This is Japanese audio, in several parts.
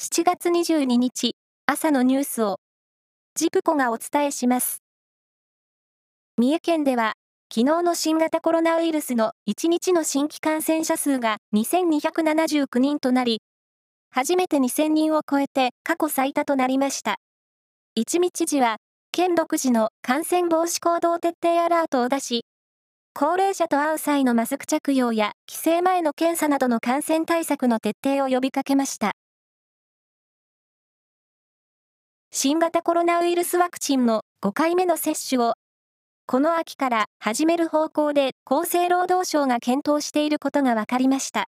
7月22日朝のニュースをジプコがお伝えします。三重県では昨日の新型コロナウイルスの1日の新規感染者数が2279人となり、初めて2000人を超えて過去最多となりました。一見知事は県独自の感染防止行動徹底アラートを出し、高齢者と会う際のマスク着用や帰省前の検査などの感染対策の徹底を呼びかけました。新型コロナウイルスワクチンの5回目の接種を、この秋から始める方向で厚生労働省が検討していることが分かりました。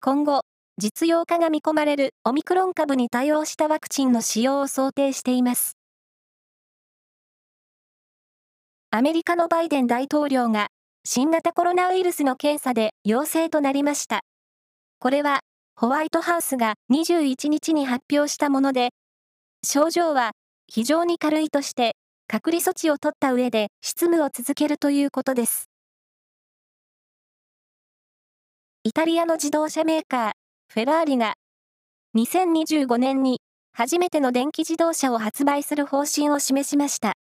今後、実用化が見込まれるオミクロン株に対応したワクチンの使用を想定しています。アメリカのバイデン大統領が新型コロナウイルスの検査で陽性となりました。これはホワイトハウスが21日に発表したもので、症状は非常に軽いとして、隔離措置を取った上で執務を続けるということです。イタリアの自動車メーカー、フェラーリが、2025年に初めての電気自動車を発売する方針を示しました。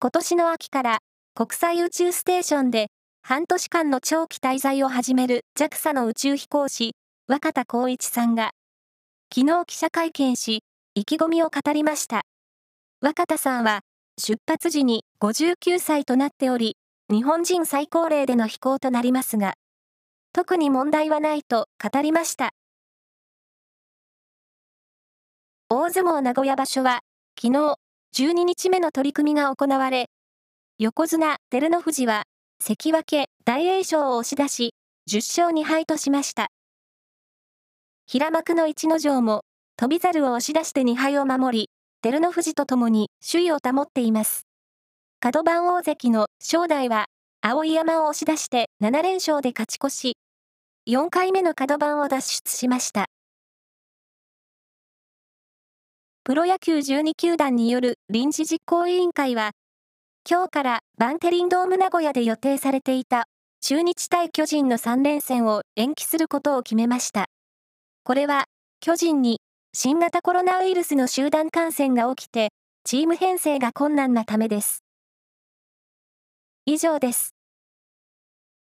今年の秋から国際宇宙ステーションで半年間の長期滞在を始める JAXA の宇宙飛行士、若田光一さんが昨日記者会見し、意気込みを語りました。若田さんは、出発時に59歳となっており、日本人最高齢での飛行となりますが、特に問題はないと語りました。大相撲名古屋場所は、昨日、12日目の取り組みが行われ、横綱照ノ富士は、関脇大栄翔を押し出し、10勝2敗としました。平幕の逸ノ城も、翔猿を押し出して2敗を守り、照ノ富士と共に首位を保っています。角番大関の正代は、碧山を押し出して7連勝で勝ち越し、4回目の角番を脱出しました。プロ野球12球団による臨時実行委員会は、今日からバンテリンドーム名古屋で予定されていた中日対巨人の3連戦を延期することを決めました。これは、巨人に新型コロナウイルスの集団感染が起きて、チーム編成が困難なためです。以上です。